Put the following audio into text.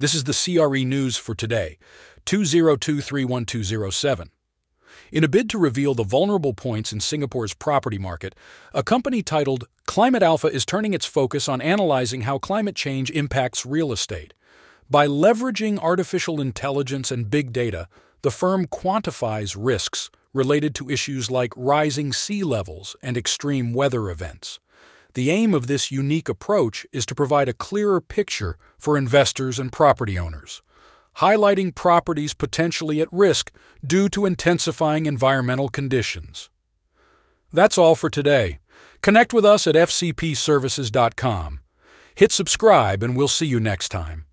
This is the CRE News for today, 20231207. In a bid to reveal the vulnerable points in Singapore's property market, a company titled Climate Alpha is turning its focus on analyzing how climate change impacts real estate. By leveraging artificial intelligence and big data, the firm quantifies risks related to issues like rising sea levels and extreme weather events. The aim of this unique approach is to provide a clearer picture for investors and property owners, highlighting properties potentially at risk due to intensifying environmental conditions. That's all for today. Connect with us at fcpservices.com. Hit subscribe and we'll see you next time.